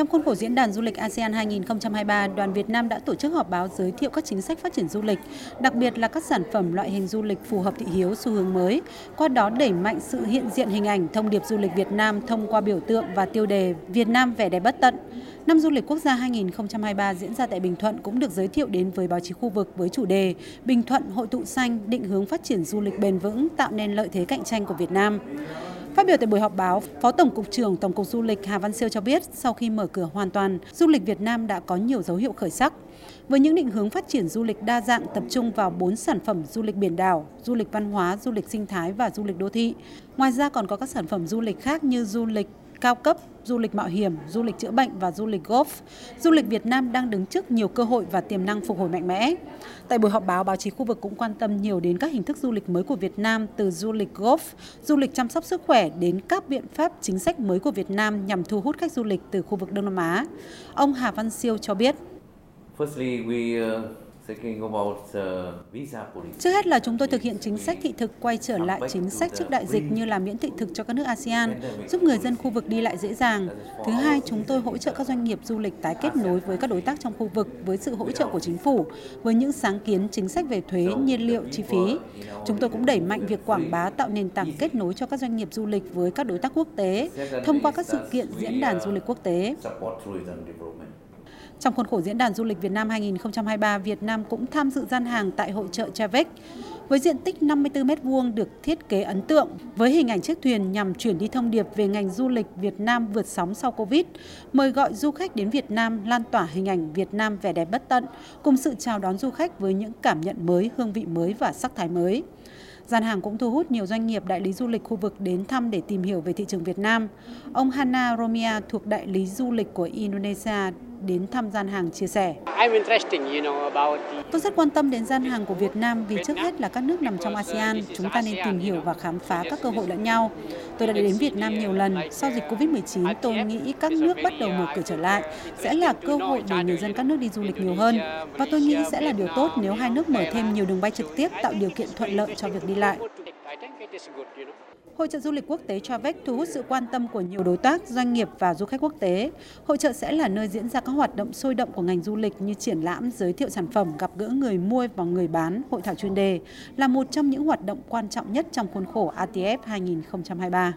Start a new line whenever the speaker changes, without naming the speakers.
Trong khuôn khổ diễn đàn du lịch ASEAN 2023, đoàn Việt Nam đã tổ chức họp báo giới thiệu các chính sách phát triển du lịch, đặc biệt là các sản phẩm loại hình du lịch phù hợp thị hiếu xu hướng mới, qua đó đẩy mạnh sự hiện diện hình ảnh thông điệp du lịch Việt Nam thông qua biểu tượng và tiêu đề Việt Nam vẻ đẹp bất tận. Năm du lịch quốc gia 2023 diễn ra tại Bình Thuận cũng được giới thiệu đến với báo chí khu vực với chủ đề Bình Thuận hội tụ xanh, định hướng phát triển du lịch bền vững, tạo nên lợi thế cạnh tranh của Việt Nam. Phát biểu tại buổi họp báo, Phó Tổng cục trưởng Tổng cục Du lịch Hà Văn Siêu cho biết, sau khi mở cửa hoàn toàn, du lịch Việt Nam đã có nhiều dấu hiệu khởi sắc. Với những định hướng phát triển du lịch đa dạng tập trung vào 4 sản phẩm du lịch biển đảo, du lịch văn hóa, du lịch sinh thái và du lịch đô thị. Ngoài ra còn có các sản phẩm du lịch khác như du lịch cao cấp, du lịch mạo hiểm, du lịch chữa bệnh và du lịch golf. Du lịch Việt Nam đang đứng trước nhiều cơ hội và tiềm năng phục hồi mạnh mẽ. Tại buổi họp báo, báo chí khu vực cũng quan tâm nhiều đến các hình thức du lịch mới của Việt Nam từ du lịch golf, du lịch chăm sóc sức khỏe đến các biện pháp chính sách mới của Việt Nam nhằm thu hút khách du lịch từ khu vực Đông Nam Á. Ông Hà Văn Siêu cho biết. Firstly, we, uh... Trước hết là chúng tôi thực hiện chính sách thị thực quay trở lại chính sách trước đại dịch như là miễn thị thực cho các nước ASEAN, giúp người dân khu vực đi lại dễ dàng. Thứ hai, chúng tôi hỗ trợ các doanh nghiệp du lịch tái kết nối với các đối tác trong khu vực với sự hỗ trợ của chính phủ, với những sáng kiến chính sách về thuế, nhiên liệu, chi phí. Chúng tôi cũng đẩy mạnh việc quảng bá tạo nền tảng kết nối cho các doanh nghiệp du lịch với các đối tác quốc tế thông qua các sự kiện diễn đàn du lịch quốc tế. Trong khuôn khổ diễn đàn du lịch Việt Nam 2023, Việt Nam cũng tham dự gian hàng tại hội trợ Travec với diện tích 54 m2 được thiết kế ấn tượng với hình ảnh chiếc thuyền nhằm chuyển đi thông điệp về ngành du lịch Việt Nam vượt sóng sau Covid, mời gọi du khách đến Việt Nam lan tỏa hình ảnh Việt Nam vẻ đẹp bất tận cùng sự chào đón du khách với những cảm nhận mới, hương vị mới và sắc thái mới. Gian hàng cũng thu hút nhiều doanh nghiệp đại lý du lịch khu vực đến thăm để tìm hiểu về thị trường Việt Nam. Ông Hana Romia thuộc đại lý du lịch của Indonesia đến thăm gian hàng chia sẻ. Tôi rất quan tâm đến gian hàng của Việt Nam vì trước hết là các nước nằm trong ASEAN, chúng ta nên tìm hiểu và khám phá các cơ hội lẫn nhau. Tôi đã đến Việt Nam nhiều lần, sau dịch Covid-19 tôi nghĩ các nước bắt đầu mở cửa trở lại sẽ là cơ hội để người dân các nước đi du lịch nhiều hơn và tôi nghĩ sẽ là điều tốt nếu hai nước mở thêm nhiều đường bay trực tiếp tạo điều kiện thuận lợi cho việc đi lại. Hội trợ du lịch quốc tế Travec thu hút sự quan tâm của nhiều đối tác, doanh nghiệp và du khách quốc tế. Hội trợ sẽ là nơi diễn ra các hoạt động sôi động của ngành du lịch như triển lãm, giới thiệu sản phẩm, gặp gỡ người mua và người bán, hội thảo chuyên đề, là một trong những hoạt động quan trọng nhất trong khuôn khổ ATF 2023.